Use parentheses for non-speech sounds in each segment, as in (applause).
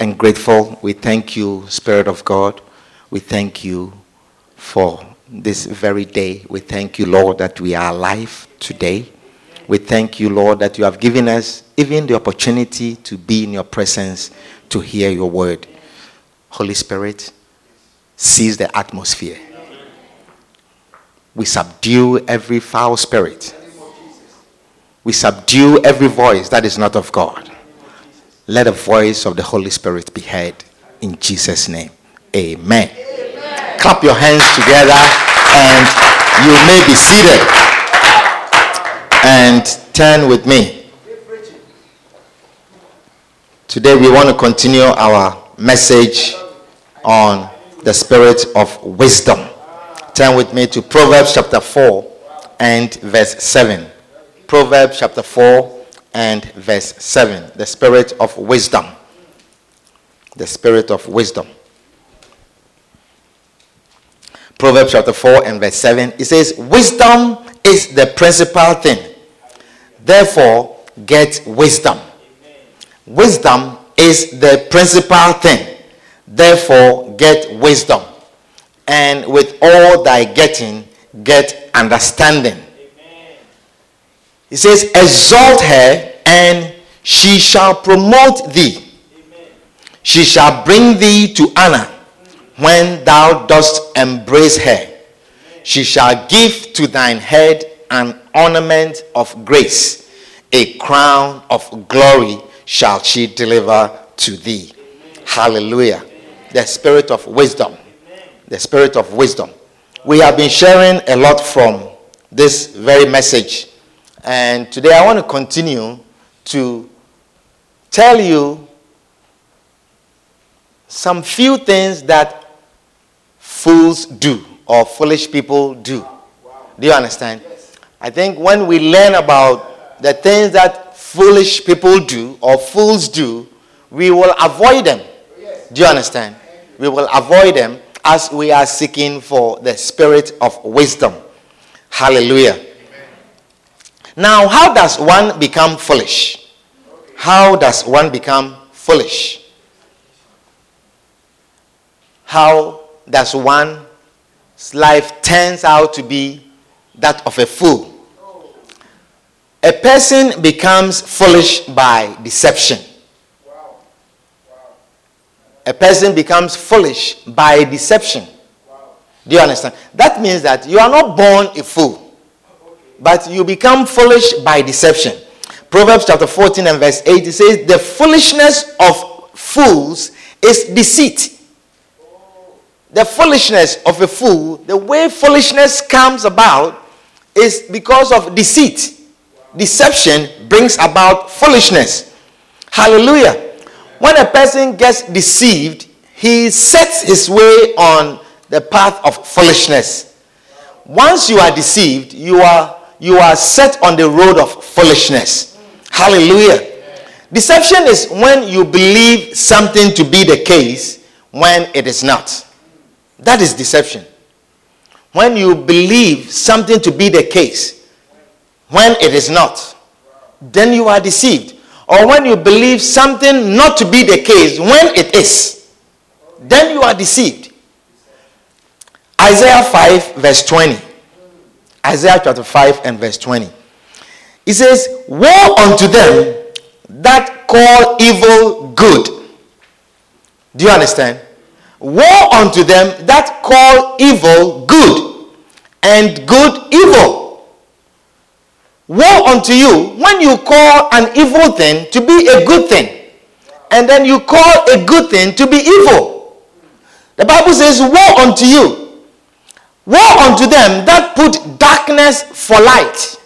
And grateful. We thank you, Spirit of God. We thank you for this very day. We thank you, Lord, that we are alive today. We thank you, Lord, that you have given us even the opportunity to be in your presence to hear your word. Holy Spirit, seize the atmosphere. We subdue every foul spirit. We subdue every voice that is not of God. Let the voice of the Holy Spirit be heard in Jesus' name. Amen. Clap your hands together and you may be seated. And turn with me. Today we want to continue our message on the spirit of wisdom. Turn with me to Proverbs chapter 4 and verse 7. Proverbs chapter 4 and verse 7. The spirit of wisdom. The spirit of wisdom. Proverbs chapter 4 and verse 7. It says, Wisdom is the principal thing. Therefore, get wisdom. Wisdom is the principal thing. Therefore, get wisdom. And with all thy getting, get understanding. It says, Exalt her, and she shall promote thee. She shall bring thee to honor when thou dost embrace her. She shall give to thine head an ornament of grace, a crown of glory shall she deliver to thee. Hallelujah. The spirit of wisdom. The spirit of wisdom. We have been sharing a lot from this very message. And today I want to continue to tell you some few things that fools do or foolish people do. Do you understand? I think when we learn about the things that foolish people do or fools do, we will avoid them. Do you understand? We will avoid them as we are seeking for the spirit of wisdom. Hallelujah. Now, how does one become foolish? How does one become foolish? How does one's life turns out to be that of a fool? A person becomes foolish by deception. A person becomes foolish by deception. Do you understand? That means that you are not born a fool, but you become foolish by deception. Proverbs chapter 14 and verse 8 it says, The foolishness of fools is deceit. The foolishness of a fool, the way foolishness comes about is because of deceit. Deception brings about foolishness. Hallelujah. When a person gets deceived, he sets his way on the path of foolishness. Once you are deceived, you are you are set on the road of foolishness. Hallelujah. Deception is when you believe something to be the case when it is not. That is deception. When you believe something to be the case when it is not, then you are deceived. Or when you believe something not to be the case when it is, then you are deceived. Isaiah 5, verse 20. Isaiah chapter 5 and verse 20. It says, Woe unto them that call evil good. Do you understand? Woe unto them that call evil good, and good evil. Woe unto you when you call an evil thing to be a good thing, and then you call a good thing to be evil. The Bible says, Woe unto you. Woe unto them that put darkness for light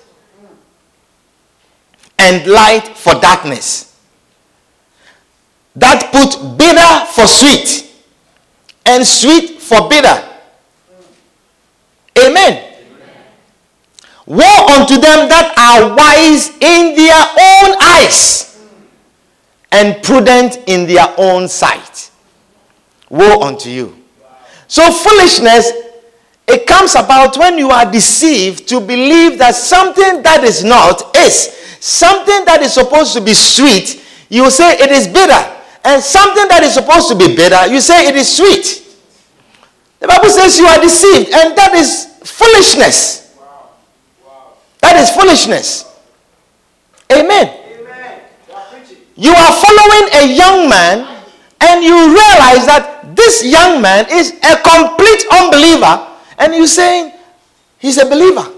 and light for darkness. That put bitter for sweet and sweet for bitter. Amen. Woe unto them that are wise in their own eyes and prudent in their own sight. Woe unto you. So, foolishness, it comes about when you are deceived to believe that something that is not is. Something that is supposed to be sweet, you say it is bitter. And something that is supposed to be bitter, you say it is sweet. The Bible says you are deceived, and that is foolishness. That is foolishness. Amen. Amen. You are following a young man and you realize that this young man is a complete unbeliever and you're saying he's a believer.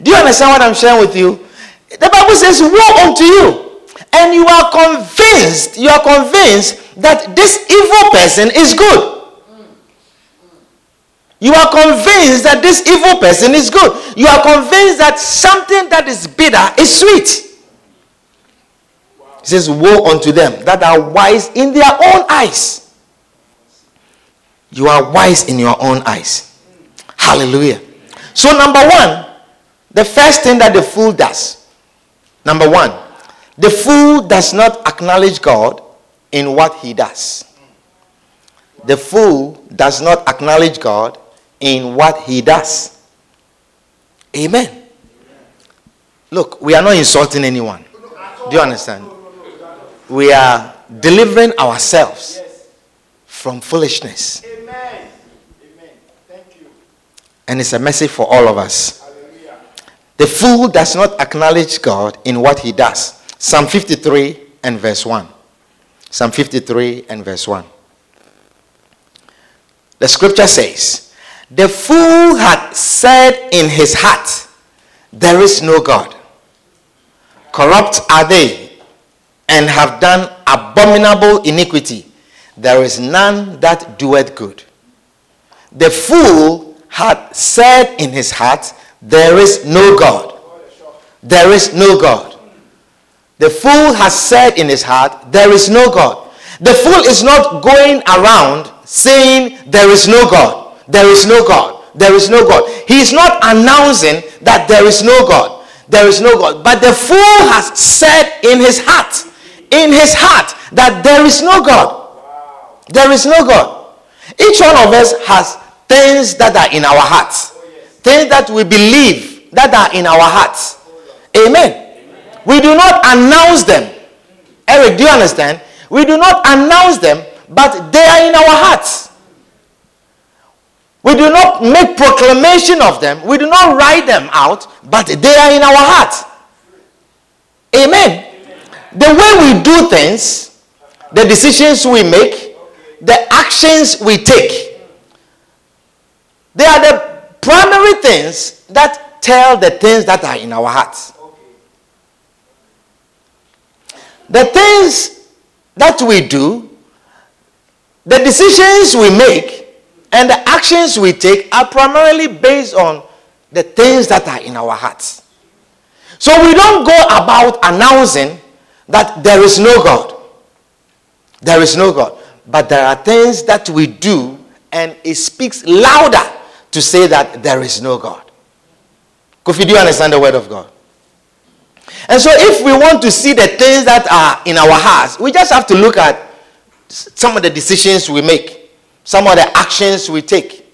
Do you understand what I'm sharing with you? The Bible says, Woe unto you. And you are convinced, you are convinced that this evil person is good. You are convinced that this evil person is good. You are convinced that something that is bitter is sweet. He says, Woe unto them that are wise in their own eyes. You are wise in your own eyes. Hallelujah. So, number one, the first thing that the fool does, number one, the fool does not acknowledge God in what he does. The fool does not acknowledge God in what he does. Amen. Look, we are not insulting anyone. Do you understand? We are delivering ourselves from foolishness. Amen. Amen. Thank you. And it's a message for all of us. The fool does not acknowledge God in what he does. Psalm 53 and verse 1. Psalm 53 and verse 1. The scripture says, the fool had said in his heart, There is no God. Corrupt are they, and have done abominable iniquity. There is none that doeth good. The fool had said in his heart, There is no God. There is no God. The fool has said in his heart, There is no God. The fool is not going around saying, There is no God. There is no God. There is no God. He is not announcing that there is no God. There is no God. But the fool has said in his heart, in his heart, that there is no God. There is no God. Each one of us has things that are in our hearts, things that we believe that are in our hearts. Amen. We do not announce them. Eric, do you understand? We do not announce them, but they are in our hearts. We do not make proclamation of them. We do not write them out, but they are in our hearts. Amen. The way we do things, the decisions we make, the actions we take, they are the primary things that tell the things that are in our hearts. The things that we do, the decisions we make, and the actions we take are primarily based on the things that are in our hearts. So we don't go about announcing that there is no God. There is no God. But there are things that we do, and it speaks louder to say that there is no God. Kofi, do you understand the word of God? And so, if we want to see the things that are in our hearts, we just have to look at some of the decisions we make some of the actions we take.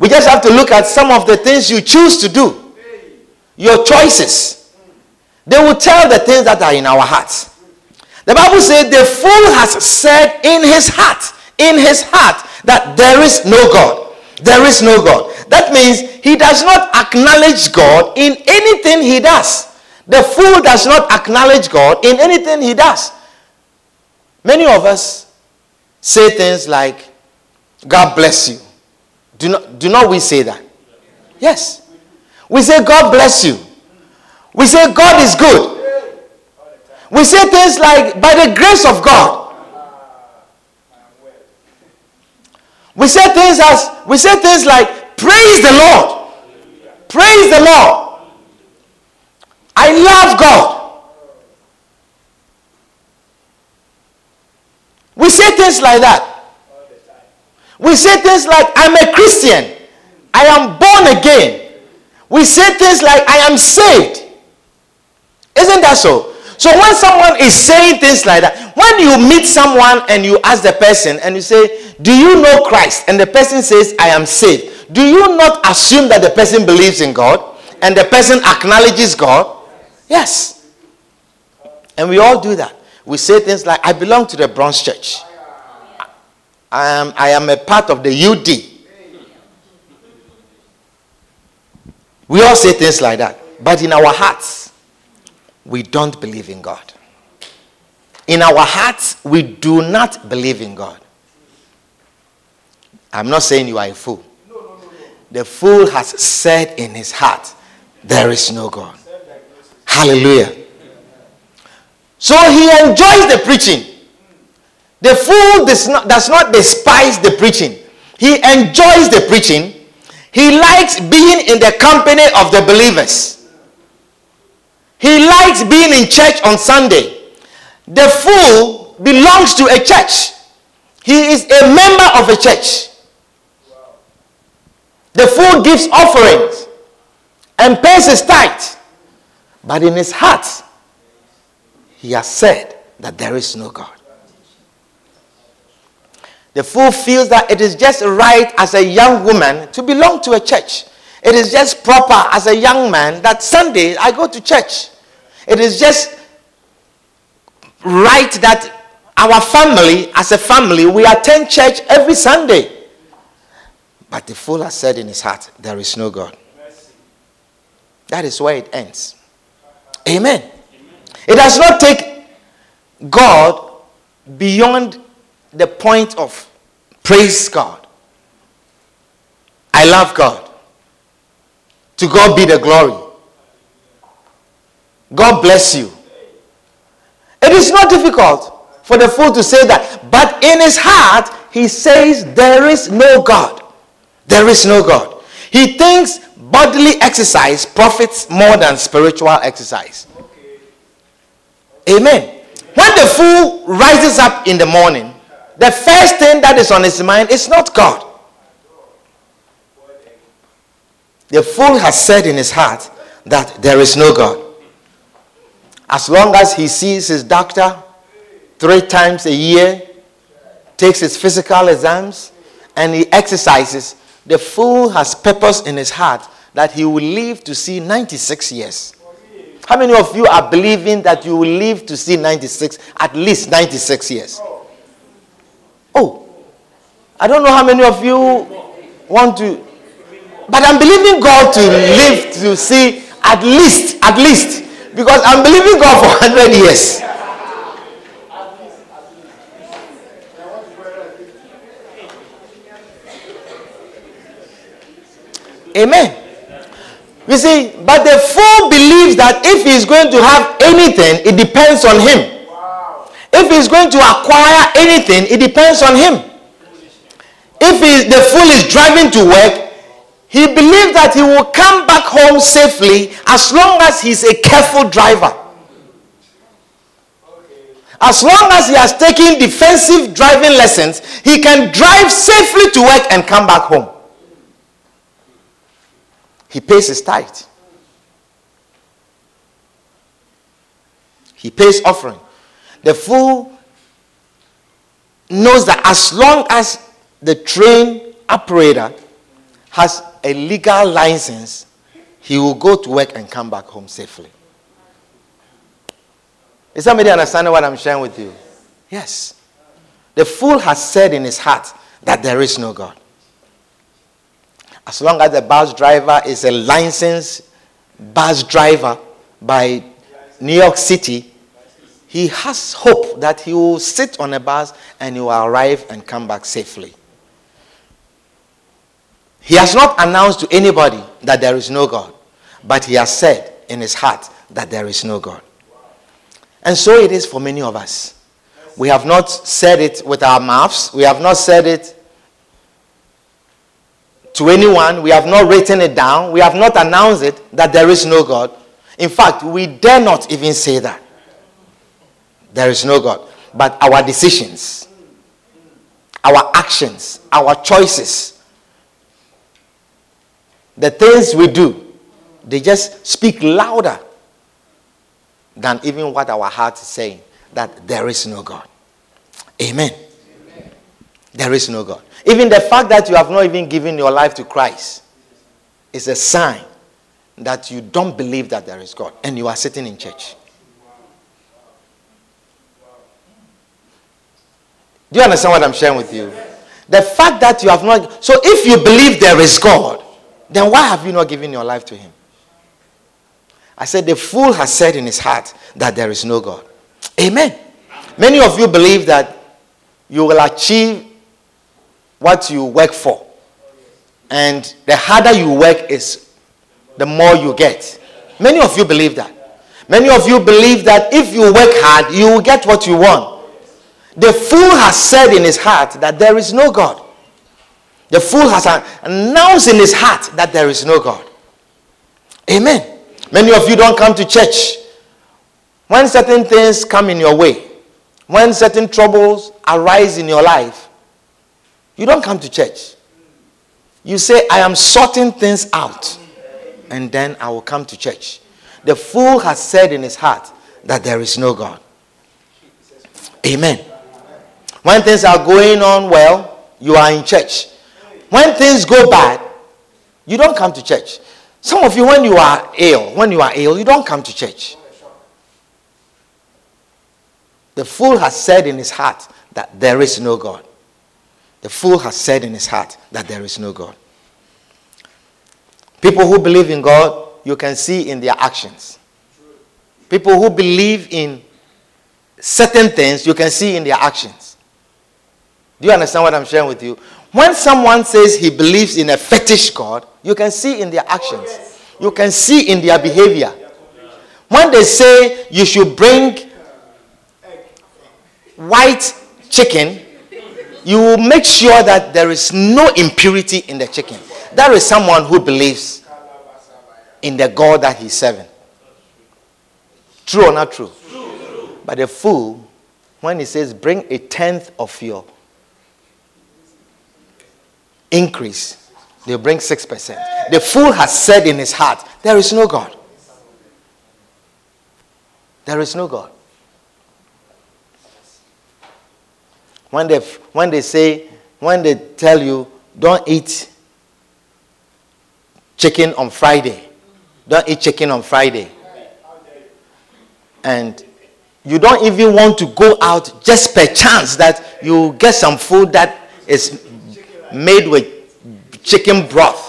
We just have to look at some of the things you choose to do, your choices. They will tell the things that are in our hearts. The Bible says the fool has said in his heart, in his heart, that there is no God. There is no God. That means he does not acknowledge God in anything he does. The fool does not acknowledge God in anything he does. Many of us say things like, God bless you. Do not, do not we say that? Yes. We say, God bless you. We say, God is good. We say things like, by the grace of God. We say things as we say things like praise the Lord. Praise the Lord. I love God. We say things like that. We say things like I'm a Christian. I am born again. We say things like I am saved. Isn't that so? So when someone is saying things like that, when you meet someone and you ask the person and you say, Do you know Christ? And the person says, I am saved. Do you not assume that the person believes in God and the person acknowledges God? Yes. And we all do that. We say things like, I belong to the Bronx Church. I am, I am a part of the UD. We all say things like that. But in our hearts, we don't believe in God. In our hearts, we do not believe in God. I'm not saying you are a fool. The fool has said in his heart, There is no God. Hallelujah. So he enjoys the preaching. The fool does not, does not despise the preaching, he enjoys the preaching. He likes being in the company of the believers. He likes being in church on Sunday. The fool belongs to a church. He is a member of a church. The fool gives offerings and pays his tithe. But in his heart, he has said that there is no God. The fool feels that it is just right as a young woman to belong to a church. It is just proper as a young man that Sunday I go to church. It is just right that our family, as a family, we attend church every Sunday. But the fool has said in his heart, There is no God. That is where it ends. Amen. It does not take God beyond the point of praise God. I love God. To God be the glory. God bless you. It is not difficult for the fool to say that, but in his heart, he says, There is no God. There is no God. He thinks bodily exercise profits more than spiritual exercise. Amen. When the fool rises up in the morning, the first thing that is on his mind is not God. The fool has said in his heart that there is no God. As long as he sees his doctor three times a year, takes his physical exams, and he exercises, the fool has purpose in his heart that he will live to see 96 years. How many of you are believing that you will live to see 96, at least 96 years? Oh, I don't know how many of you want to, but I'm believing God to live to see at least, at least, because I'm believing God for (laughs) 100 years. Amen. You see, but the fool believes that if he's going to have anything, it depends on him. If he's going to acquire anything, it depends on him. If he, the fool is driving to work, he believes that he will come back home safely as long as he's a careful driver. As long as he has taken defensive driving lessons, he can drive safely to work and come back home. He pays his tithe. He pays offering. The fool knows that as long as the train operator has a legal license, he will go to work and come back home safely. Is somebody understanding what I'm sharing with you? Yes. The fool has said in his heart that there is no God. As long as the bus driver is a licensed bus driver by New York City, he has hope that he will sit on a bus and he will arrive and come back safely. He has not announced to anybody that there is no God, but he has said in his heart that there is no God. And so it is for many of us. We have not said it with our mouths, we have not said it to anyone. We have not written it down. We have not announced it that there is no God. In fact, we dare not even say that. There is no God. But our decisions, our actions, our choices, the things we do, they just speak louder than even what our heart is saying that there is no God. Amen. Amen. There is no God. Even the fact that you have not even given your life to Christ is a sign that you don't believe that there is God and you are sitting in church. Do you understand what I'm sharing with you? The fact that you have not. So if you believe there is God, then why have you not given your life to Him? I said, the fool has said in his heart that there is no God. Amen. Many of you believe that you will achieve what you work for. And the harder you work is the more you get. Many of you believe that. Many of you believe that if you work hard, you will get what you want. The fool has said in his heart that there is no God. The fool has announced in his heart that there is no God. Amen. Many of you don't come to church. When certain things come in your way, when certain troubles arise in your life, you don't come to church. You say, I am sorting things out, and then I will come to church. The fool has said in his heart that there is no God. Amen. When things are going on well, you are in church. When things go bad, you don't come to church. Some of you, when you are ill, when you are ill, you don't come to church. The fool has said in his heart that there is no God. The fool has said in his heart that there is no God. People who believe in God, you can see in their actions. People who believe in certain things, you can see in their actions. Do you understand what I'm sharing with you? When someone says he believes in a fetish God, you can see in their actions, you can see in their behavior. When they say you should bring white chicken, you will make sure that there is no impurity in the chicken. That is someone who believes in the God that he's serving. True or not true? But the fool, when he says, bring a tenth of your increase, they bring 6%. The fool has said in his heart, There is no God. There is no God. When they, when they say, when they tell you, don't eat chicken on Friday, don't eat chicken on Friday. And you don't even want to go out just per chance that you get some food that is made with chicken broth.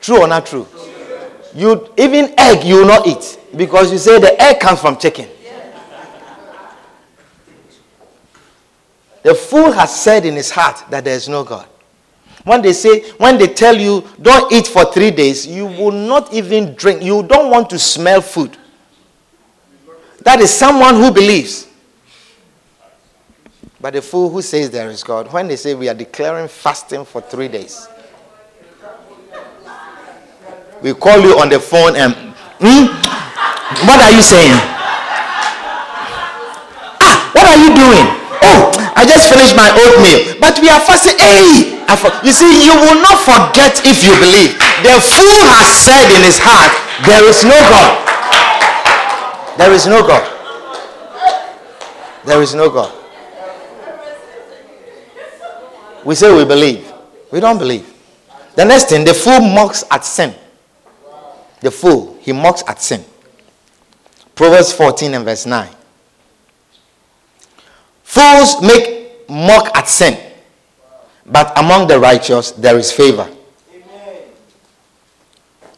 True or not true? You even egg you will not eat because you say the egg comes from chicken. The fool has said in his heart that there is no God. When they say, when they tell you don't eat for three days, you will not even drink. You don't want to smell food. That is someone who believes. But the fool who says there is God, when they say we are declaring fasting for three days, we call you on the phone and, hmm? what are you saying? Ah, what are you doing? Oh, I just finished my oatmeal. But we are fasting. Hey, you see, you will not forget if you believe. The fool has said in his heart, there is no God. There is no God. There is no God. We say we believe. We don't believe. The next thing, the fool mocks at sin. The fool, he mocks at sin. Proverbs 14 and verse 9. Fools make mock at sin, but among the righteous there is favor.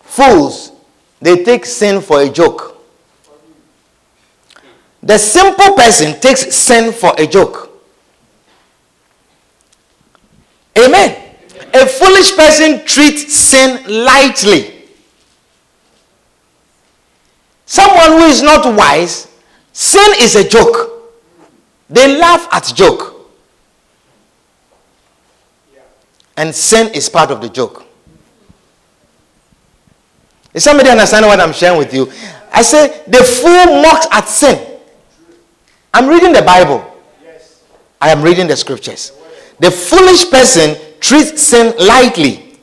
Fools, they take sin for a joke. The simple person takes sin for a joke. Amen. A foolish person treats sin lightly. Someone who is not wise, sin is a joke. They laugh at joke. and sin is part of the joke. Is somebody understanding what I'm sharing with you? I say the fool mocks at sin. I'm reading the Bible. I am reading the scriptures. The foolish person treats sin lightly.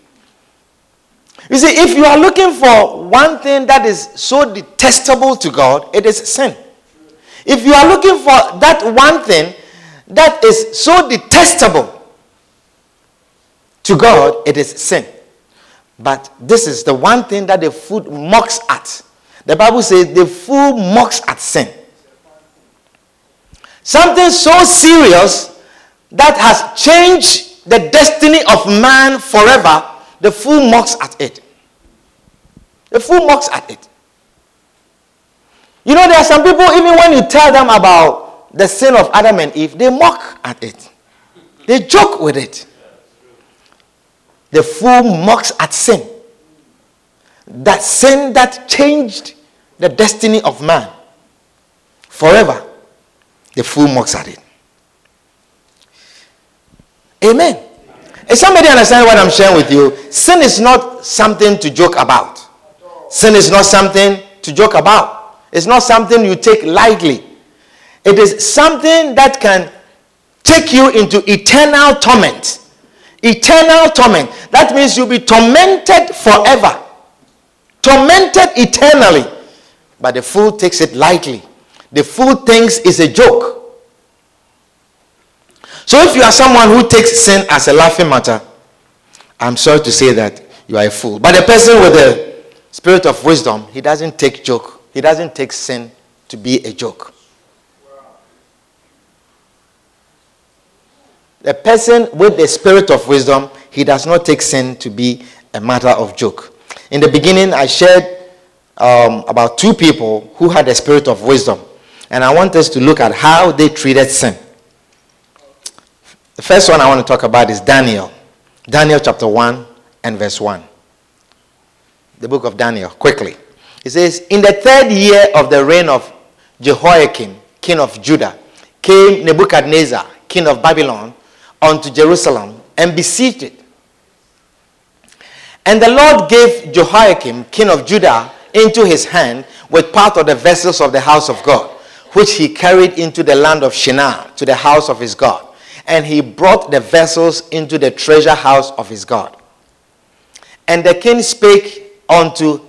You see, if you are looking for one thing that is so detestable to God, it is sin. If you are looking for that one thing that is so detestable to God, it is sin. But this is the one thing that the fool mocks at. The Bible says the fool mocks at sin. Something so serious that has changed the destiny of man forever, the fool mocks at it. The fool mocks at it. You know, there are some people, even when you tell them about the sin of Adam and Eve, they mock at it. They joke with it. The fool mocks at sin. That sin that changed the destiny of man forever. The fool mocks at it. Amen. Is somebody understand what I'm sharing with you? Sin is not something to joke about. Sin is not something to joke about. It's not something you take lightly. It is something that can take you into eternal torment. Eternal torment. That means you'll be tormented forever. Tormented eternally. But the fool takes it lightly. The fool thinks it's a joke. So if you are someone who takes sin as a laughing matter, I'm sorry to say that you are a fool. But a person with a spirit of wisdom, he doesn't take joke. He doesn't take sin to be a joke. A person with the spirit of wisdom, he does not take sin to be a matter of joke. In the beginning, I shared um, about two people who had a spirit of wisdom. And I want us to look at how they treated sin. The first one I want to talk about is Daniel. Daniel chapter 1 and verse 1. The book of Daniel, quickly. It says, In the third year of the reign of Jehoiakim, king of Judah, came Nebuchadnezzar, king of Babylon, unto Jerusalem and besieged it. And the Lord gave Jehoiakim, king of Judah, into his hand with part of the vessels of the house of God, which he carried into the land of Shinar to the house of his God and he brought the vessels into the treasure house of his God. And the king spake unto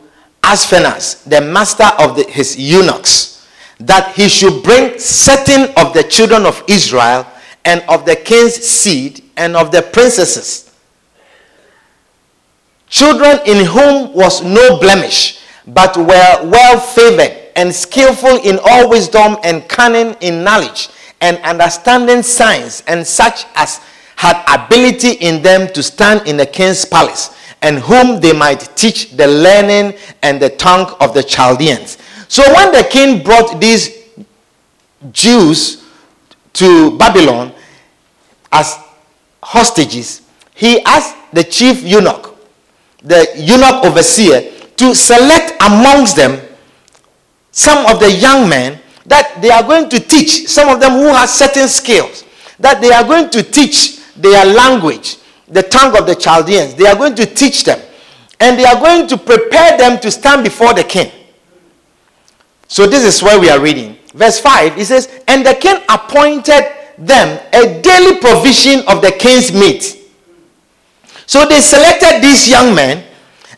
Ashpenaz, the master of the, his eunuchs, that he should bring certain of the children of Israel and of the king's seed and of the princesses, children in whom was no blemish, but were well favored and skillful in all wisdom and cunning in knowledge and understanding science, and such as had ability in them to stand in the king's palace, and whom they might teach the learning and the tongue of the Chaldeans. So when the king brought these Jews to Babylon as hostages, he asked the chief eunuch, the eunuch overseer, to select amongst them some of the young men that they are going to teach some of them who have certain skills that they are going to teach their language the tongue of the chaldeans. They are going to teach them. And they are going to prepare them to stand before the king. So this is where we are reading. Verse 5 it says and the king appointed them a daily provision of the king's meat. So they selected these young men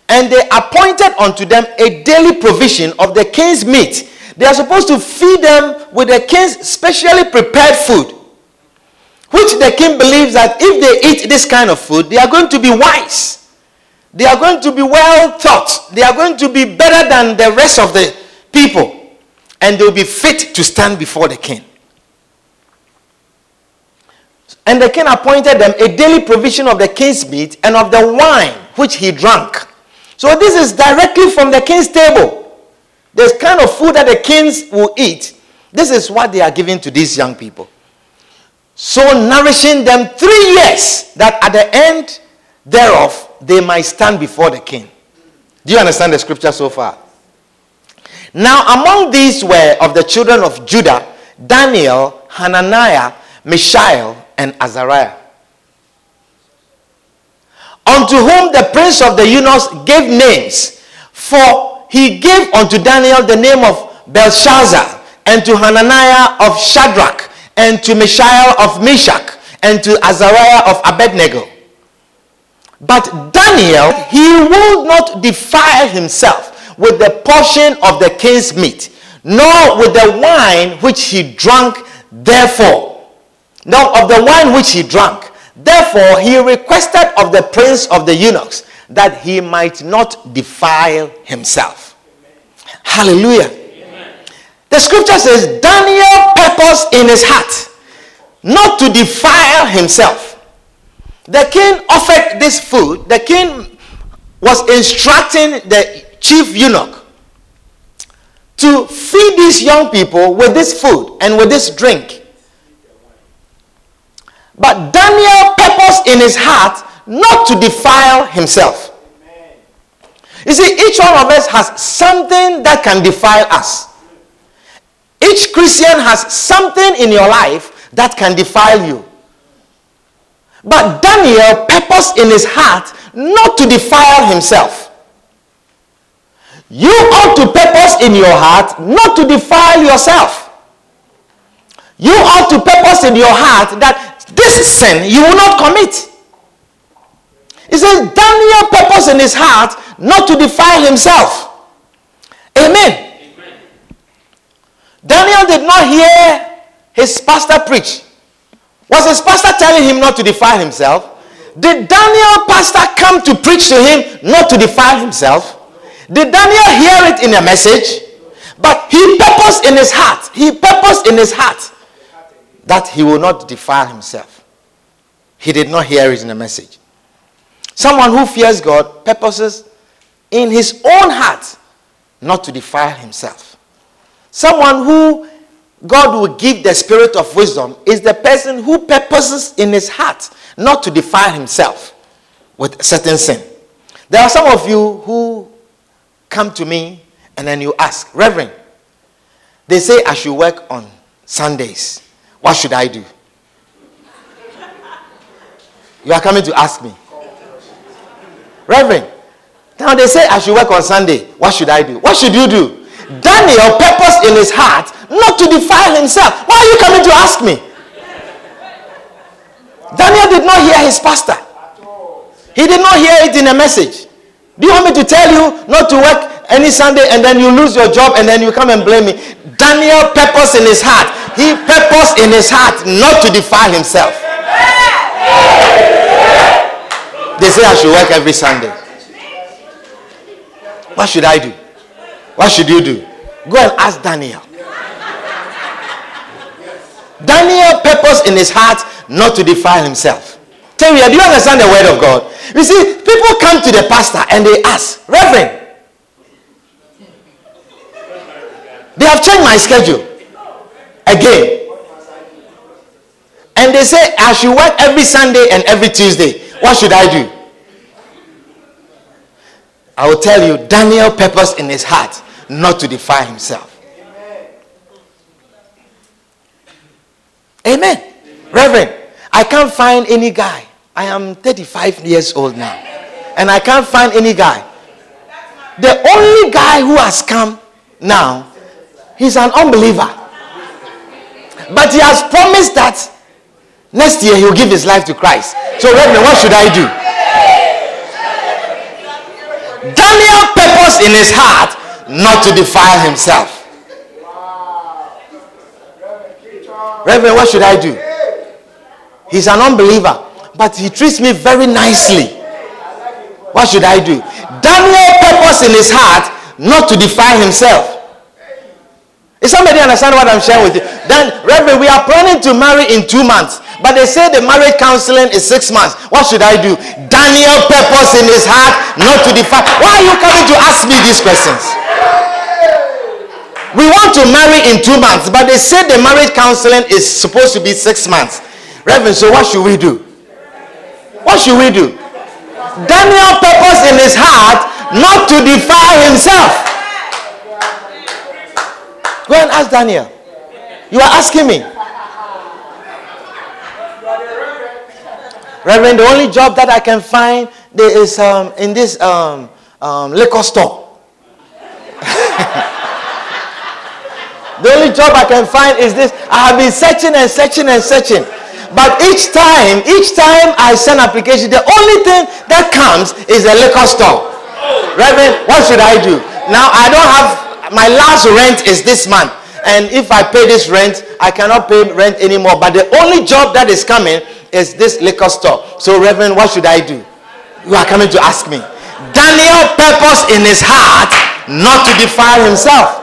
and they appointed unto them a daily provision of the king's meat they are supposed to feed them with the king's specially prepared food, which the king believes that if they eat this kind of food, they are going to be wise. They are going to be well taught. They are going to be better than the rest of the people. And they will be fit to stand before the king. And the king appointed them a daily provision of the king's meat and of the wine which he drank. So this is directly from the king's table. This kind of food that the kings will eat. This is what they are giving to these young people. So nourishing them three years that at the end thereof they might stand before the king. Do you understand the scripture so far? Now, among these were of the children of Judah Daniel, Hananiah, Mishael, and Azariah. unto whom the prince of the eunuchs gave names. For he gave unto Daniel the name of Belshazzar, and to Hananiah of Shadrach, and to Mishael of Meshach, and to Azariah of Abednego. But Daniel, he would not defile himself with the portion of the king's meat, nor with the wine which he drank, therefore, nor of the wine which he drank. Therefore, he requested of the prince of the eunuchs that he might not defile himself. Hallelujah. The scripture says Daniel purposed in his heart not to defile himself. The king offered this food. The king was instructing the chief eunuch to feed these young people with this food and with this drink. But Daniel purposed in his heart not to defile himself. You see, each one of us has something that can defile us. Each Christian has something in your life that can defile you. But Daniel purposed in his heart not to defile himself. You ought to purpose in your heart not to defile yourself. You ought to purpose in your heart that this sin you will not commit. He says Daniel purpose in his heart not to defile himself. Amen. Amen. Daniel did not hear his pastor preach. Was his pastor telling him not to defile himself? Did Daniel pastor come to preach to him not to defile himself? Did Daniel hear it in a message? But he purposed in his heart, he purposed in his heart that he will not defile himself. He did not hear it in a message. Someone who fears God purposes in his own heart not to defile himself. Someone who God will give the spirit of wisdom is the person who purposes in his heart not to defile himself with certain sin. There are some of you who come to me and then you ask, Reverend, they say I should work on Sundays. What should I do? You are coming to ask me. Reverend, now they say I should work on Sunday. What should I do? What should you do? Daniel purposed in his heart not to defile himself. Why are you coming to ask me? Daniel did not hear his pastor. He did not hear it in a message. Do you want me to tell you not to work any Sunday and then you lose your job and then you come and blame me? Daniel purposed in his heart. He purposed in his heart not to defile himself. They say I should work every Sunday. What should I do? What should you do? Go and ask Daniel. Daniel purposed in his heart not to defile himself. Tell me, do you understand the word of God? You see, people come to the pastor and they ask, Reverend, they have changed my schedule again. And they say, I should work every Sunday and every Tuesday. What should I do? I will tell you, Daniel purposed in his heart not to defile himself. Amen. Amen. Reverend, I can't find any guy. I am 35 years old now. And I can't find any guy. The only guy who has come now, he's an unbeliever. But he has promised that next year he'll give his life to Christ. So, Reverend, what should I do? Daniel purposed in his heart not to defile himself. Reverend, what should I do? He's an unbeliever, but he treats me very nicely. What should I do? Daniel purpose in his heart not to defile himself. Is somebody understand what I'm sharing with you? Then, Reverend, we are planning to marry in two months, but they say the marriage counseling is six months. What should I do? Daniel purpose in his heart not to defile. Why are you coming to ask me these questions? We want to marry in two months, but they say the marriage counseling is supposed to be six months. Reverend, so what should we do? What should we do? Daniel purpose in his heart not to defile himself. Go and ask Daniel. You are asking me. Reverend, the only job that I can find there is um, in this um, um, liquor store. (laughs) the only job I can find is this. I have been searching and searching and searching. But each time, each time I send application, the only thing that comes is a liquor store. Reverend, what should I do? Now I don't have my last rent is this month. And if I pay this rent, I cannot pay rent anymore. But the only job that is coming is this liquor store. So, Reverend, what should I do? You are coming to ask me. Daniel purpose in his heart not to defile himself.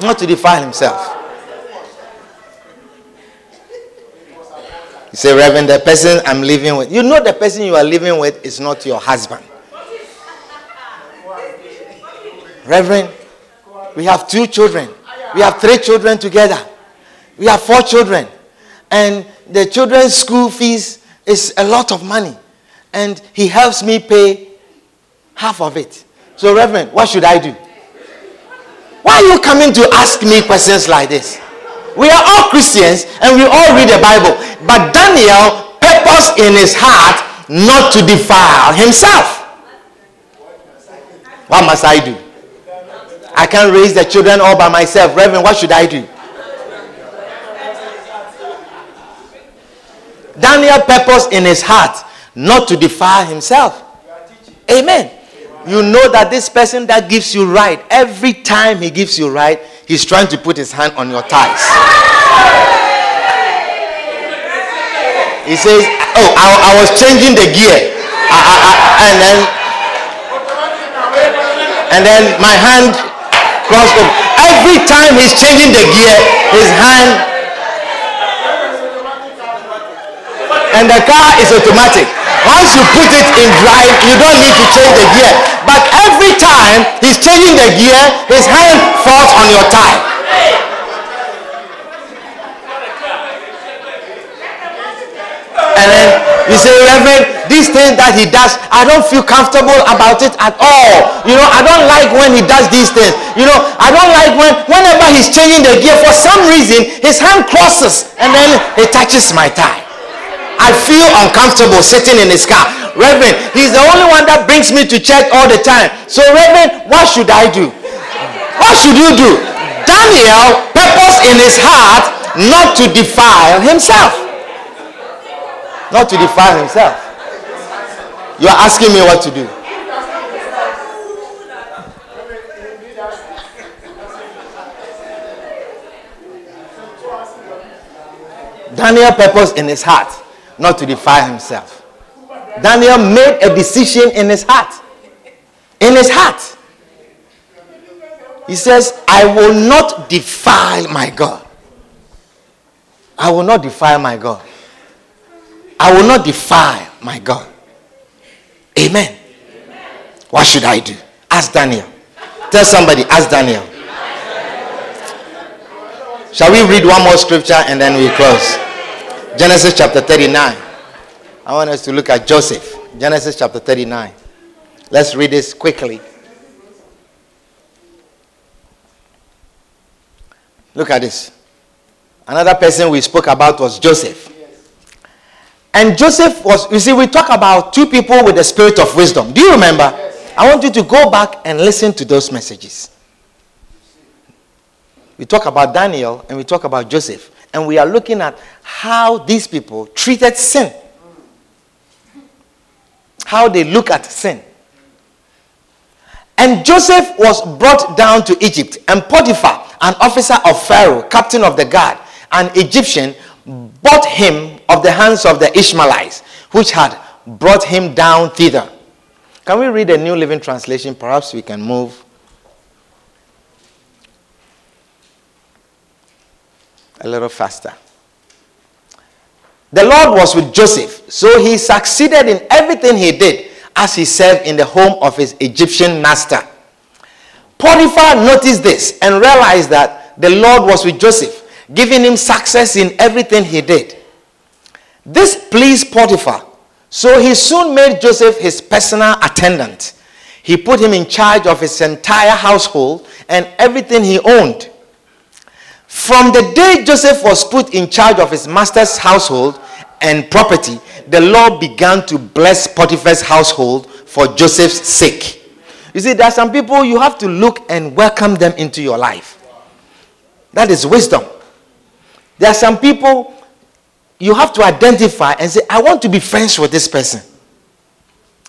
Not to defile himself. You say, Reverend, the person I'm living with, you know the person you are living with is not your husband. Reverend, we have two children. We have three children together. We have four children. And the children's school fees is a lot of money. And he helps me pay half of it. So, Reverend, what should I do? Why are you coming to ask me questions like this? We are all Christians and we all read the Bible. But Daniel purposed in his heart not to defile himself. What must I do? I can't raise the children all by myself. Reverend, what should I do? Daniel purposed in his heart not to defile himself. Amen. You know that this person that gives you right, every time he gives you right, he's trying to put his hand on your thighs. He says, Oh, I, I was changing the gear. I, I, and then and then my hand over. Every time he's changing the gear, his hand and the car is automatic. Once you put it in drive, you don't need to change the gear. But every time he's changing the gear, his hand falls on your thigh. And then you say, Reverend, these things that he does, I don't feel comfortable about it at all. You know, I don't like when he does these things. You know, I don't like when whenever he's changing the gear, for some reason, his hand crosses and then it touches my thigh. I feel uncomfortable sitting in his car. Reverend, he's the only one that brings me to church all the time. So, Reverend, what should I do? What should you do? Daniel purpose in his heart not to defile himself. Not to defile himself. You are asking me what to do. Daniel purpose in his heart not to defile himself. Daniel made a decision in his heart. In his heart. He says, I will not defile my God. I will not defile my God. I will not defile my God. Amen. What should I do? Ask Daniel. Tell somebody, ask Daniel. Shall we read one more scripture and then we close? Genesis chapter 39. I want us to look at Joseph. Genesis chapter 39. Let's read this quickly. Look at this. Another person we spoke about was Joseph. And Joseph was, you see, we talk about two people with the spirit of wisdom. Do you remember? I want you to go back and listen to those messages. We talk about Daniel and we talk about Joseph and we are looking at how these people treated sin, how they look at sin. And Joseph was brought down to Egypt, and Potiphar, an officer of Pharaoh, captain of the guard, an Egyptian, bought him of the hands of the Ishmaelites, which had brought him down thither. Can we read a New Living Translation? Perhaps we can move a little faster. The Lord was with Joseph, so he succeeded in everything he did as he served in the home of his Egyptian master. Potiphar noticed this and realized that the Lord was with Joseph, giving him success in everything he did. This pleased Potiphar, so he soon made Joseph his personal attendant. He put him in charge of his entire household and everything he owned. From the day Joseph was put in charge of his master's household and property, the Lord began to bless Potiphar's household for Joseph's sake. You see, there are some people you have to look and welcome them into your life. That is wisdom. There are some people you have to identify and say, I want to be friends with this person.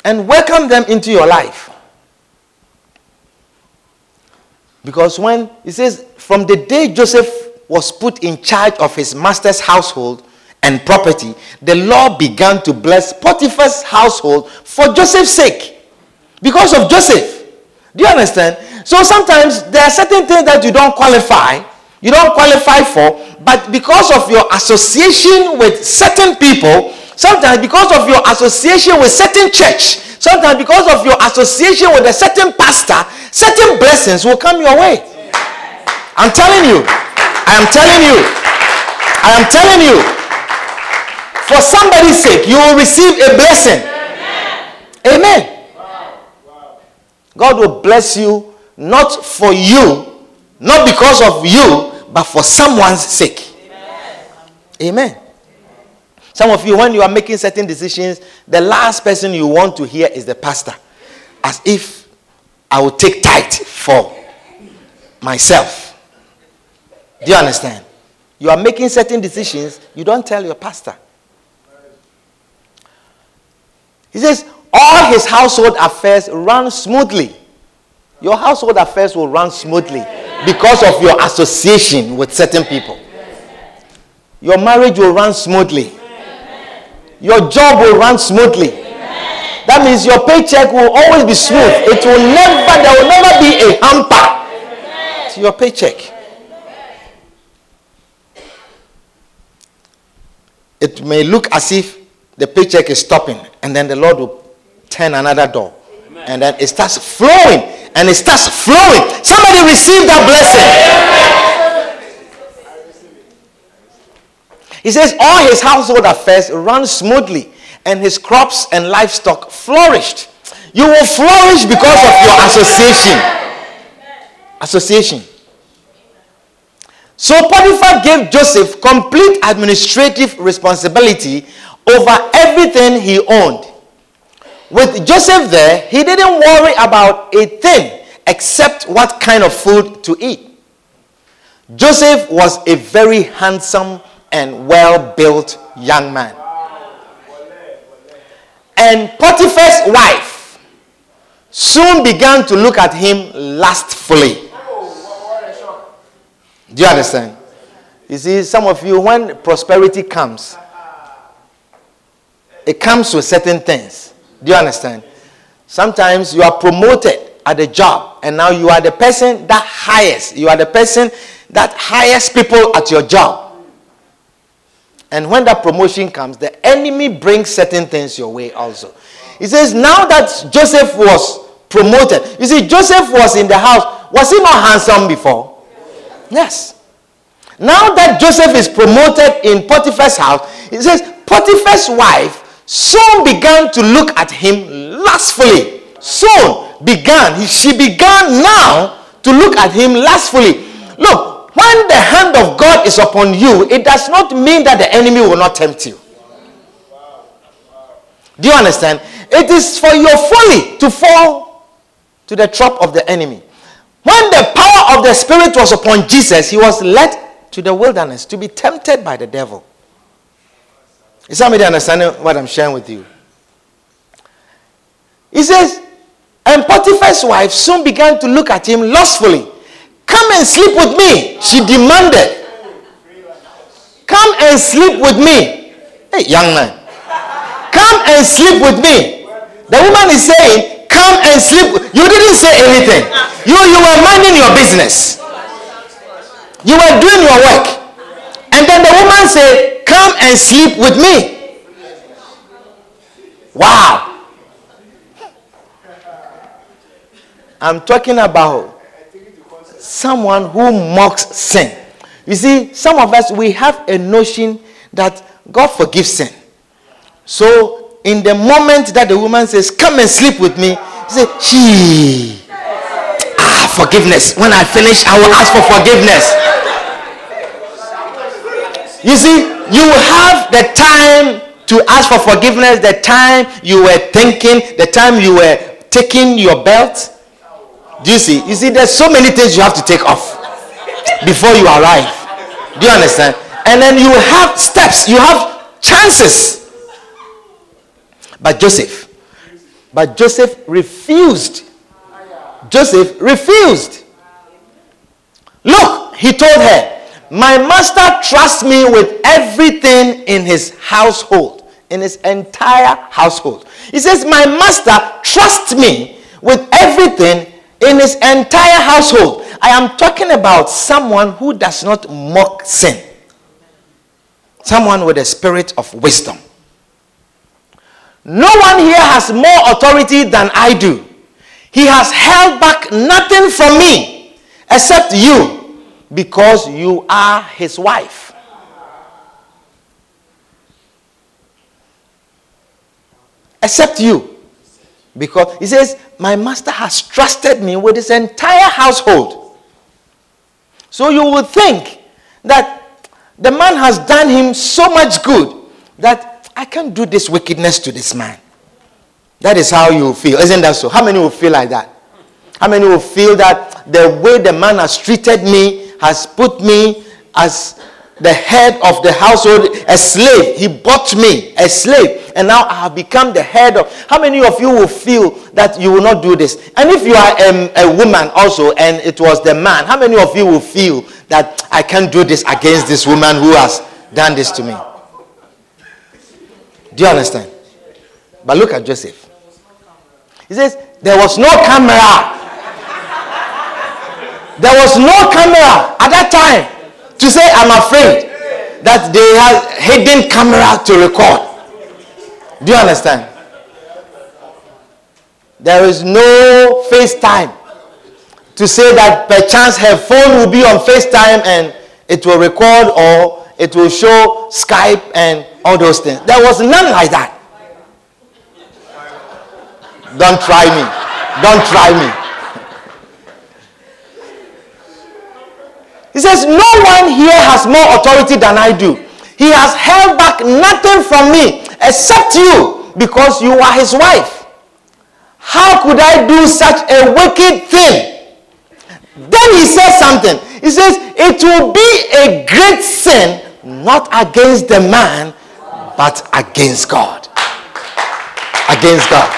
And welcome them into your life. Because when it says, from the day Joseph was put in charge of his master's household and property, the Lord began to bless Potiphar's household for Joseph's sake. Because of Joseph. Do you understand? So sometimes there are certain things that you don't qualify, you don't qualify for, but because of your association with certain people, sometimes because of your association with certain church, sometimes because of your association with a certain pastor, certain blessings will come your way. I'm telling you. I am telling you. I am telling you. For somebody's sake, you will receive a blessing. Amen. God will bless you not for you, not because of you, but for someone's sake. Amen. Some of you, when you are making certain decisions, the last person you want to hear is the pastor. As if I will take tithe for myself. Do you understand? You are making certain decisions, you don't tell your pastor. He says, all his household affairs run smoothly. Your household affairs will run smoothly because of your association with certain people. Your marriage will run smoothly. Your job will run smoothly. That means your paycheck will always be smooth. It will never, there will never be a hamper to your paycheck. It may look as if the paycheck is stopping, and then the Lord will turn another door. And then it starts flowing, and it starts flowing. Somebody receive that blessing. He says, All his household affairs run smoothly and his crops and livestock flourished. You will flourish because of your association. Association. So Potiphar gave Joseph complete administrative responsibility over everything he owned. With Joseph there, he didn't worry about a thing except what kind of food to eat. Joseph was a very handsome and well built young man. And Potiphar's wife soon began to look at him lustfully. Do you understand? You see, some of you, when prosperity comes, it comes with certain things. Do you understand? Sometimes you are promoted at a job, and now you are the person that hires. You are the person that hires people at your job. And when that promotion comes, the enemy brings certain things your way also. He says, now that Joseph was promoted, you see, Joseph was in the house. Was he not handsome before? Yes. Now that Joseph is promoted in Potiphar's house, he says, Potiphar's wife soon began to look at him lustfully. Soon began, she began now to look at him lustfully. Look, when the hand of God is upon you, it does not mean that the enemy will not tempt you. Do you understand? It is for your folly to fall to the trap of the enemy. When the power of the Spirit was upon Jesus, he was led to the wilderness to be tempted by the devil. Is somebody understanding what I'm sharing with you? He says, and Potiphar's wife soon began to look at him lustfully. Come and sleep with me, she demanded. Come and sleep with me. Hey, young man. Come and sleep with me. The woman is saying, Come and sleep. You didn't say anything. You, you were minding your business. You were doing your work. And then the woman said, Come and sleep with me. Wow. I'm talking about someone who mocks sin. You see, some of us, we have a notion that God forgives sin. So, in the moment that the woman says, Come and sleep with me, you say, She. Ah, forgiveness. When I finish, I will ask for forgiveness. You see, you have the time to ask for forgiveness, the time you were thinking, the time you were taking your belt. Do you see? You see, there's so many things you have to take off before you arrive. Do you understand? And then you have steps, you have chances. But Joseph, but Joseph refused. Joseph refused. Look, he told her, My master trusts me with everything in his household, in his entire household. He says, My master trusts me with everything in his entire household. I am talking about someone who does not mock sin, someone with a spirit of wisdom. No one here has more authority than I do. He has held back nothing from me except you because you are his wife. Except you. Because he says, My master has trusted me with his entire household. So you would think that the man has done him so much good that I can't do this wickedness to this man. That is how you feel. Isn't that so? How many will feel like that? How many will feel that the way the man has treated me has put me as the head of the household, a slave. He bought me, a slave, and now I have become the head of. How many of you will feel that you will not do this? And if you are a, a woman also, and it was the man, how many of you will feel that I can't do this against this woman who has done this to me? Do you understand? But look at Joseph. He says, There was no camera. There was no camera at that time to say, I'm afraid that they have hidden camera to record. Do you understand? There is no FaceTime to say that perchance her phone will be on FaceTime and it will record or it will show Skype and all those things. There was none like that. Don't try me. Don't try me. He says, No one here has more authority than I do. He has held back nothing from me except you because you are his wife. How could I do such a wicked thing? Then he says something. He says, It will be a great sin not against the man, but against God. Against God.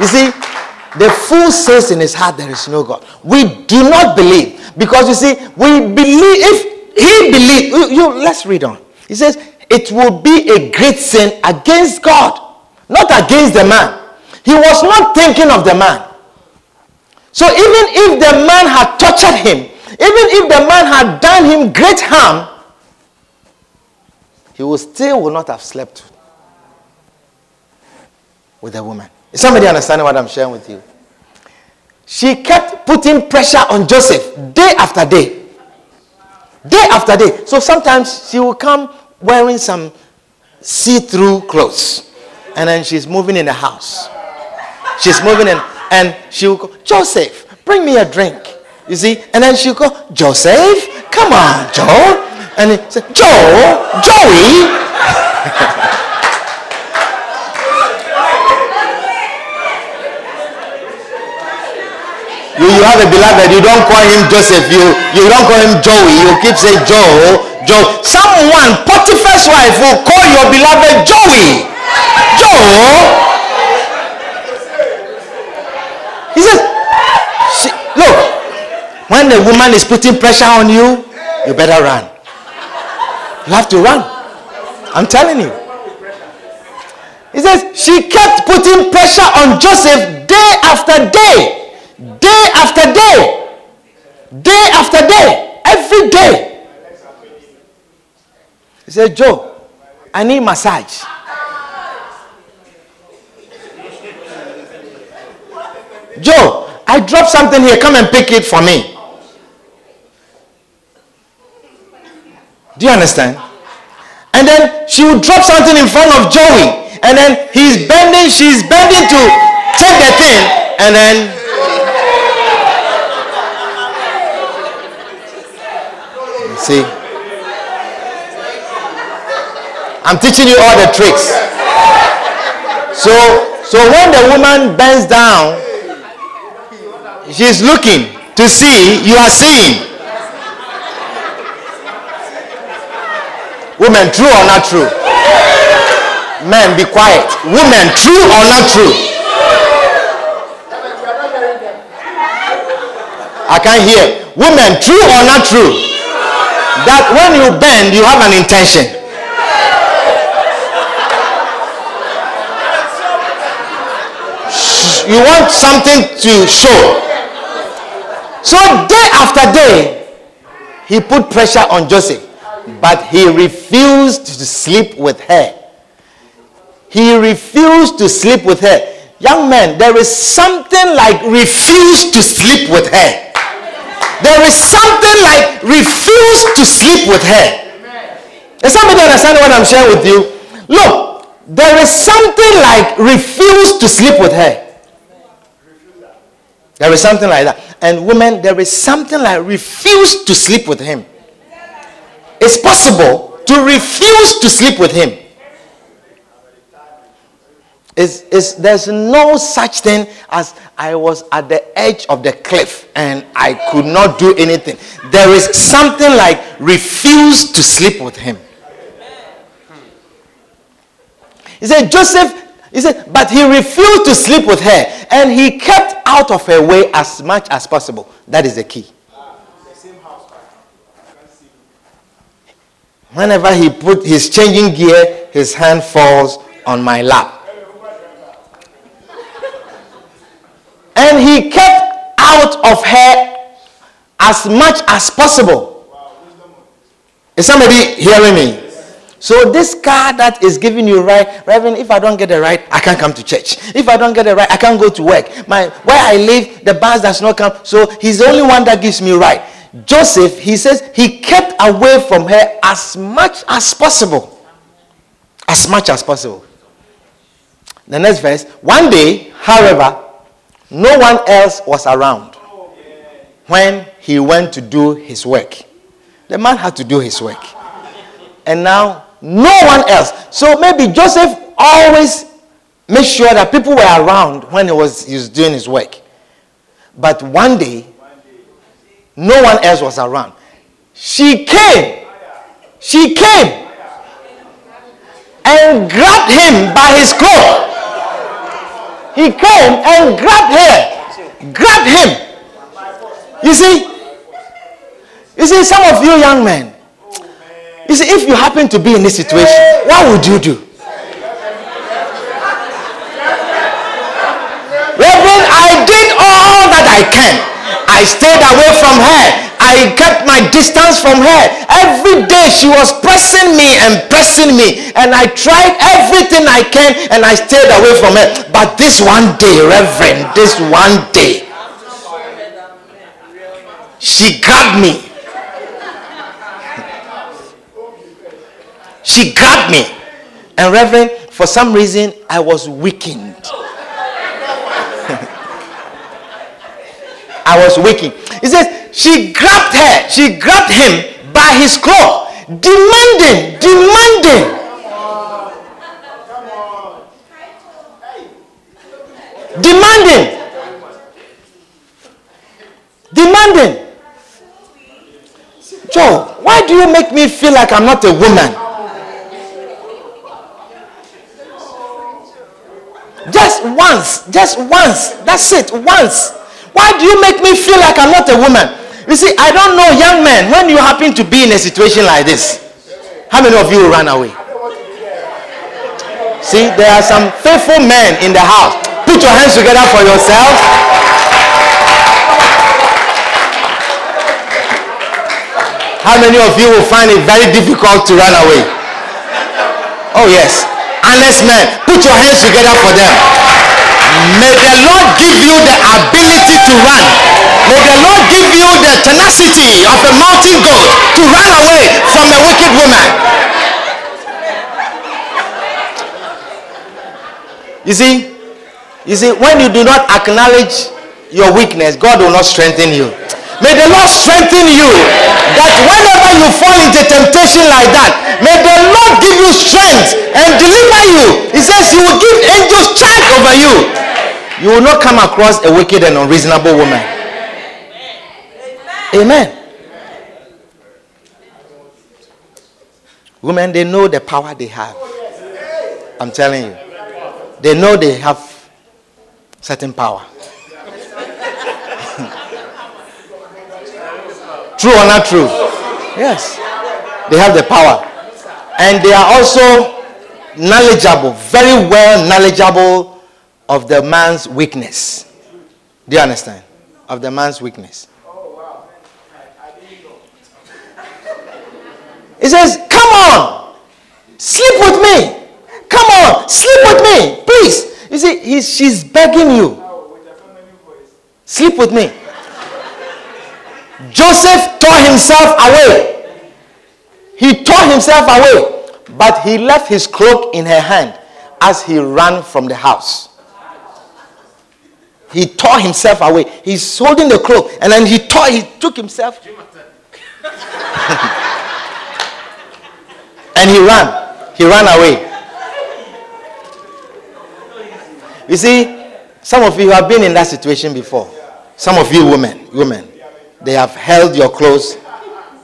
You see, the fool says in his heart, There is no God. We do not believe. Because you see, we believe, if he believe, you, you, let's read on. He says, It will be a great sin against God, not against the man. He was not thinking of the man. So even if the man had tortured him, even if the man had done him great harm, he will still would not have slept with the woman. Is somebody understanding what I'm sharing with you? She kept putting pressure on Joseph day after day. Day after day. So sometimes she will come wearing some see through clothes. And then she's moving in the house. She's moving in. And she will go, Joseph, bring me a drink. You see? And then she'll go, Joseph, come on, Joe. And he said, Joe, Joey. (laughs) You, you have a beloved, you don't call him Joseph, you, you don't call him Joey, you keep saying Joe, Joe. Someone, Potiphar's wife, will call your beloved Joey. Joe. He says, she, look, when the woman is putting pressure on you, you better run. You have to run. I'm telling you. He says, she kept putting pressure on Joseph day after day. Day after day. Day after day. Every day. He said, Joe, I need massage. Joe, I dropped something here. Come and pick it for me. Do you understand? And then she would drop something in front of Joey. And then he's bending, she's bending to take the thing. And then See? I'm teaching you all the tricks. So, so when the woman bends down, she's looking to see you are seeing. Women, true or not true? Men, be quiet. Women, true or not true? I can't hear. Women, true or not true? That when you bend, you have an intention. You want something to show. So day after day, he put pressure on Joseph, but he refused to sleep with her. He refused to sleep with her. Young man, there is something like refuse to sleep with her. There is something like refuse to sleep with her. Does somebody understand what I'm sharing with you? Look, there is something like refuse to sleep with her. There is something like that. And women, there is something like refuse to sleep with him. It's possible to refuse to sleep with him. It's, it's, there's no such thing as I was at the edge of the cliff and I could not do anything. There is something like refuse to sleep with him. He said, Joseph, he said, but he refused to sleep with her and he kept out of her way as much as possible. That is the key. Whenever he put his changing gear, his hand falls on my lap. And he kept out of her as much as possible. Is somebody hearing me? So this car that is giving you right, Reverend, if I don't get the right, I can't come to church. If I don't get the right, I can't go to work. My where I live, the bus does not come. So he's the only one that gives me right. Joseph, he says he kept away from her as much as possible. As much as possible. The next verse. One day, however, no one else was around when he went to do his work. The man had to do his work. And now, no one else. So maybe Joseph always made sure that people were around when he was, he was doing his work. But one day, no one else was around. She came. She came and grabbed him by his coat. He came and grabbed her. Grabbed him. You see? You see, some of you young men, you see, if you happen to be in this situation, what would you do? Reverend, I did all that I can. I stayed away from her. I kept my distance from her. Every day she was pressing me and pressing me. And I tried everything I can and I stayed away from her. But this one day, Reverend, this one day, she grabbed me. She grabbed me. And Reverend, for some reason, I was weakened. I was waking. He says, she grabbed her, she grabbed him by his claw, demanding, demanding. Demanding. Demanding. Joe, why do you make me feel like I'm not a woman? Just once, just once. That's it, once. Why do you make me feel like I'm not a woman? You see, I don't know, young men, when you happen to be in a situation like this, how many of you will run away? See, there are some faithful men in the house. Put your hands together for yourselves. How many of you will find it very difficult to run away? Oh, yes. Honest men, put your hands together for them. May the Lord give you the ability to run. May the Lord give you the tenacity of a mountain goat to run away from a wicked woman. You see, you see, when you do not acknowledge your weakness, God will not strengthen you. May the Lord strengthen you. That whenever you fall into temptation like that, may the Lord give you strength and deliver you. He says he will give angels charge over you. You will not come across a wicked and unreasonable woman. Amen. Women, they know the power they have. I'm telling you. They know they have certain power. (laughs) true or not true? Yes. They have the power. And they are also knowledgeable, very well knowledgeable of the man's weakness. Do you understand? Of the man's weakness. He says, Come on, sleep with me. Come on, sleep with me, please. You see, he's, she's begging you. Sleep with me. Joseph tore himself away. He tore himself away, but he left his cloak in her hand as he ran from the house. He tore himself away. He's holding the cloak, and then he tore, he took himself. (laughs) and he ran. He ran away. You see, some of you have been in that situation before. Some of you women, women, they have held your clothes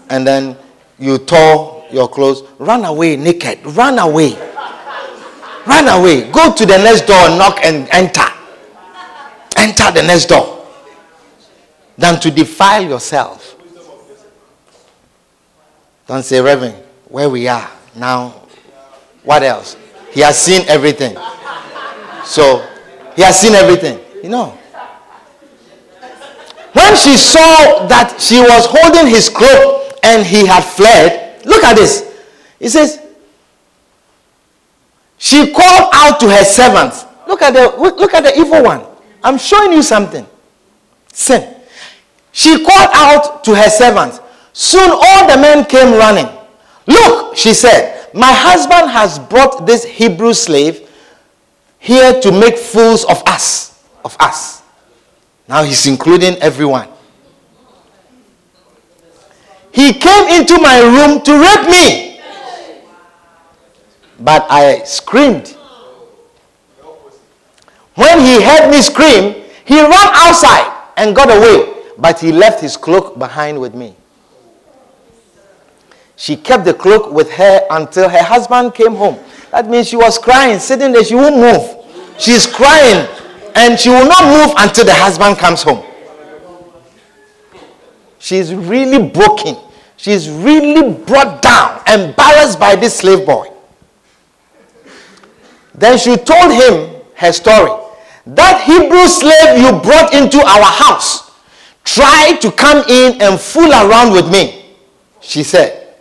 and then you tore your clothes. Run away naked. Run away. Run away. Go to the next door, knock and enter. Enter the next door. Than to defile yourself. Don't say, Reverend, where we are now, what else? He has seen everything. So, he has seen everything. You know. When she saw that she was holding his cloak and he had fled, look at this. He says, she called out to her servants. Look at the look at the evil one. I'm showing you something. Sin. She called out to her servants. Soon all the men came running. Look, she said, my husband has brought this Hebrew slave here to make fools of us. Of us. Now he's including everyone. He came into my room to rape me. But I screamed. When he heard me scream, he ran outside and got away. But he left his cloak behind with me. She kept the cloak with her until her husband came home. That means she was crying, sitting there, she won't move. She's crying and she will not move until the husband comes home. She's really broken. She's really brought down, embarrassed by this slave boy. Then she told him her story. That Hebrew slave you brought into our house tried to come in and fool around with me, she said.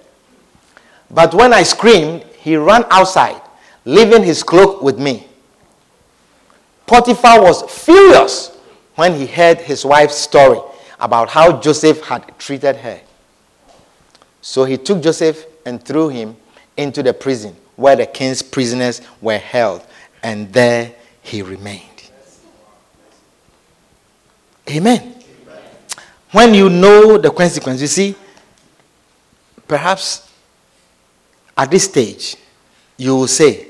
But when I screamed, he ran outside, leaving his cloak with me. Potiphar was furious when he heard his wife's story about how Joseph had treated her. So he took Joseph and threw him into the prison where the king's prisoners were held, and there he remained. Amen. When you know the consequence, you see, perhaps at this stage, you will say,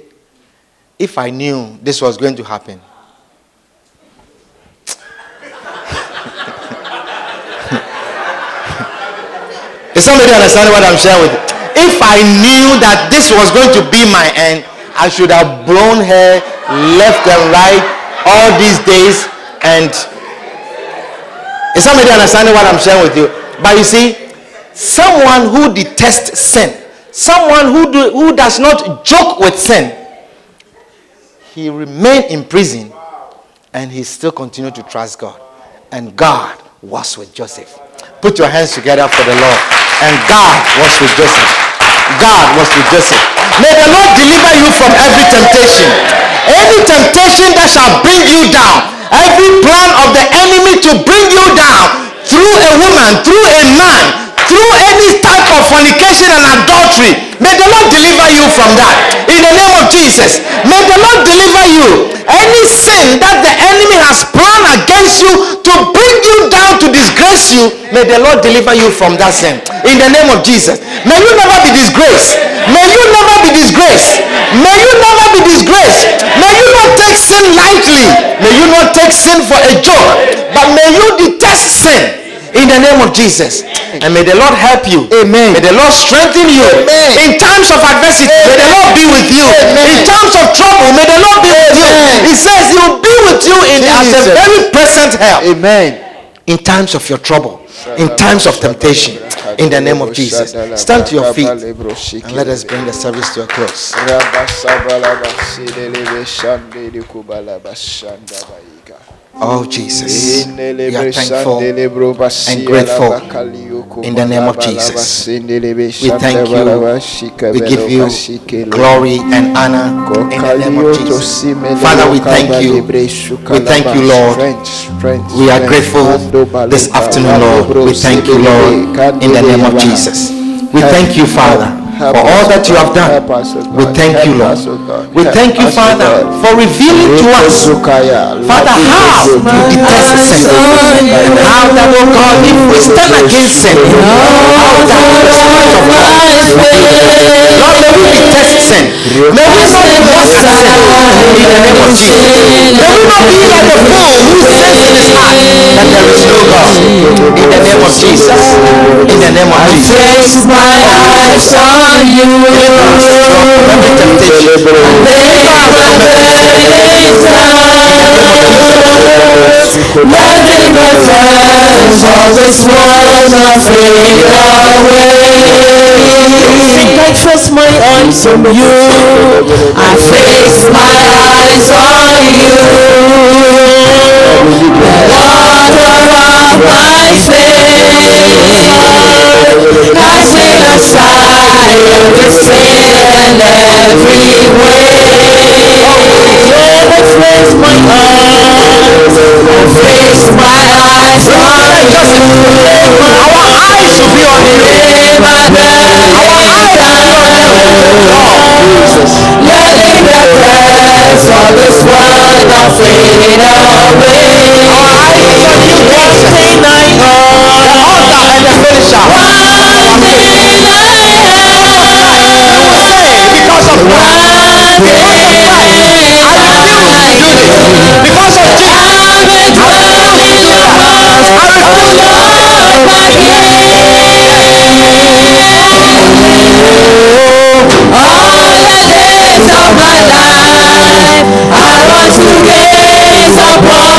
if I knew this was going to happen, (laughs) Is somebody understanding what I'm sharing with you? If I knew that this was going to be my end, I should have blown her left and right all these days. And is somebody understanding what I'm sharing with you? But you see, someone who detests sin, someone who, do, who does not joke with sin, he remained in prison and he still continued to trust God. And God was with Joseph. Put your hands together for the Lord. And God was with Joseph. God was with Joseph. May the Lord deliver you from every temptation. Any temptation that shall bring you down. Every plan of the enemy to bring you down through a woman, through a man, through any type of fornication and adultery. May the Lord deliver you from that. In the name of Jesus. May the Lord deliver you. Any sin that the enemy has planned against you to bring you down to disgrace you, may the Lord deliver you from that sin. In the name of Jesus. May you never be disgraced. May you never be disgraced. May you never be disgraced. May you not take sin lightly. May you not take sin for a joke. But may you detest sin in the name of Jesus. And may the Lord help you. Amen. May the Lord strengthen you. Amen. In times of adversity, may the Lord be with you. Amen. In times of trouble, may the Lord be with you. He says he will be with you in the Jesus. very present help Amen. In times of your trouble, in times of temptation. In the name of Jesus. Stand to your feet and let us bring the service to a close. Oh Jesus. We are thankful and grateful in the name of Jesus. We thank you. We give you glory and honor in the name of Jesus. Father, we thank you. We thank you, Lord. We are grateful this afternoon, Lord. We thank you, Lord, in the name of Jesus. We thank you, Father, for all that you have done. We thank you, Lord. We thank you, Father, for revealing to us, Father, how to detest sin. And how that, oh God, if we stand against sin, how that the Spirit of God Lord, may we detest sin. May we not walk in sin in the name of Jesus. May we not be like the fool who says in his heart that there is no God. In the name of Jesus. In the name of Jesus. You. Every temptation. Nothing but friends, this world afraid away. I trust my eyes on you. I fix my eyes on you. The water of my faith. Casting aside every sin and every way. I fix my eyes. I fix my eyes on you. Our eyes should be on you. Letting the press of this world not fade away. One thing I Author and the finisher. One thing Because of Christ. Because of Jesus. Our cross is in you. Our cross is in you. We look to you. And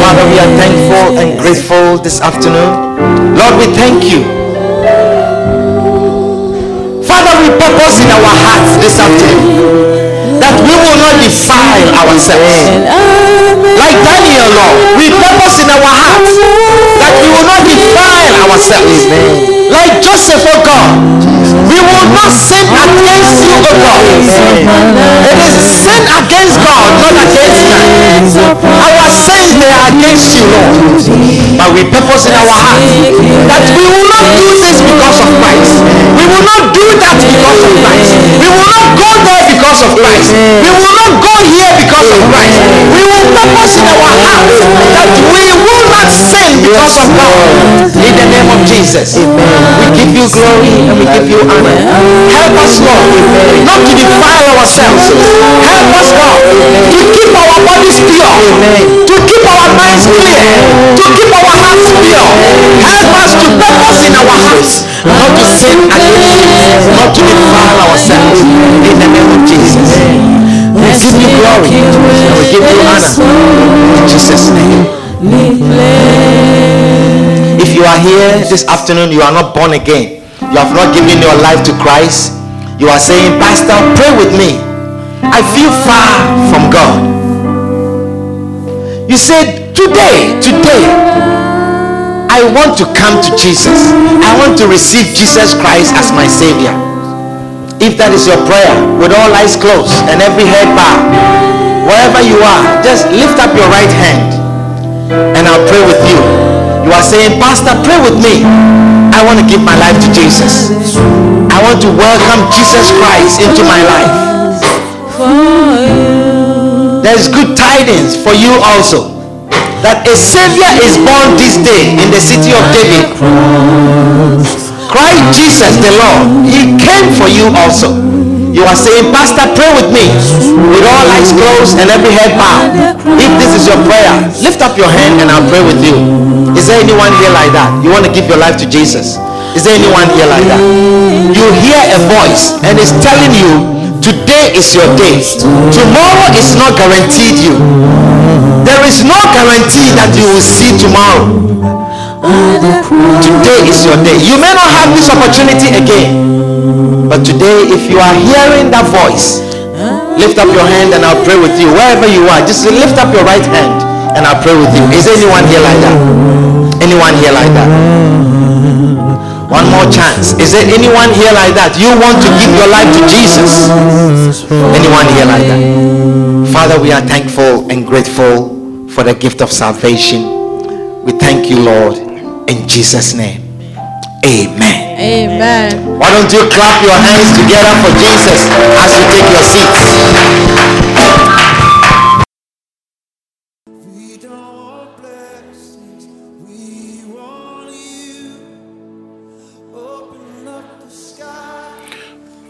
Father, we are thankful and grateful this afternoon. Lord, we thank you. Father, we purpose in our hearts this afternoon that we will not defile ourselves. Like Daniel, Lord, we purpose in our hearts we will not defile ourselves. Like Joseph, oh God, we will not sin against you, oh God. It is sin against God, not against man. Our sins they are against you, Lord. But we purpose in our heart that we will not do this because of Christ. We will not do that because of Christ. We will not go there because of Christ. We will not go here because of Christ. We will purpose in our heart that we will not sin because of Lord, in the name of Jesus. Amen. We give you glory and we give you honor. Help us, Lord, not to defile ourselves. Help us, God, to keep our bodies pure, to keep our minds clear, to keep our hearts pure. Help us to purpose in our hearts, not to sin against you, not to defile ourselves in the name of Jesus. We give you glory and we give you honor in Jesus' name. You are here this afternoon, you are not born again. You have not given your life to Christ. You are saying, Pastor, pray with me. I feel far from God. You said, Today, today, I want to come to Jesus. I want to receive Jesus Christ as my Savior. If that is your prayer, with all eyes closed and every head bowed, wherever you are, just lift up your right hand and I'll pray with you. You are saying, Pastor, pray with me. I want to give my life to Jesus. I want to welcome Jesus Christ into my life. There's good tidings for you also that a savior is born this day in the city of David. Christ Jesus the Lord, he came for you also. You are saying, Pastor, pray with me with all eyes closed and every head bowed. If this is your prayer, lift up your hand and I'll pray with you. Is there anyone here like that? You want to give your life to Jesus? Is there anyone here like that? You hear a voice and it's telling you, today is your day. Tomorrow is not guaranteed you. There is no guarantee that you will see tomorrow. Today is your day. You may not have this opportunity again. But today, if you are hearing that voice, lift up your hand and I'll pray with you. Wherever you are, just lift up your right hand and I'll pray with you. Is anyone here like that? Anyone here like that? One more chance. Is there anyone here like that? You want to give your life to Jesus? Anyone here like that? Father, we are thankful and grateful for the gift of salvation. We thank you, Lord, in Jesus' name. Amen. Amen. Why don't you clap your hands together for Jesus as you take your seats?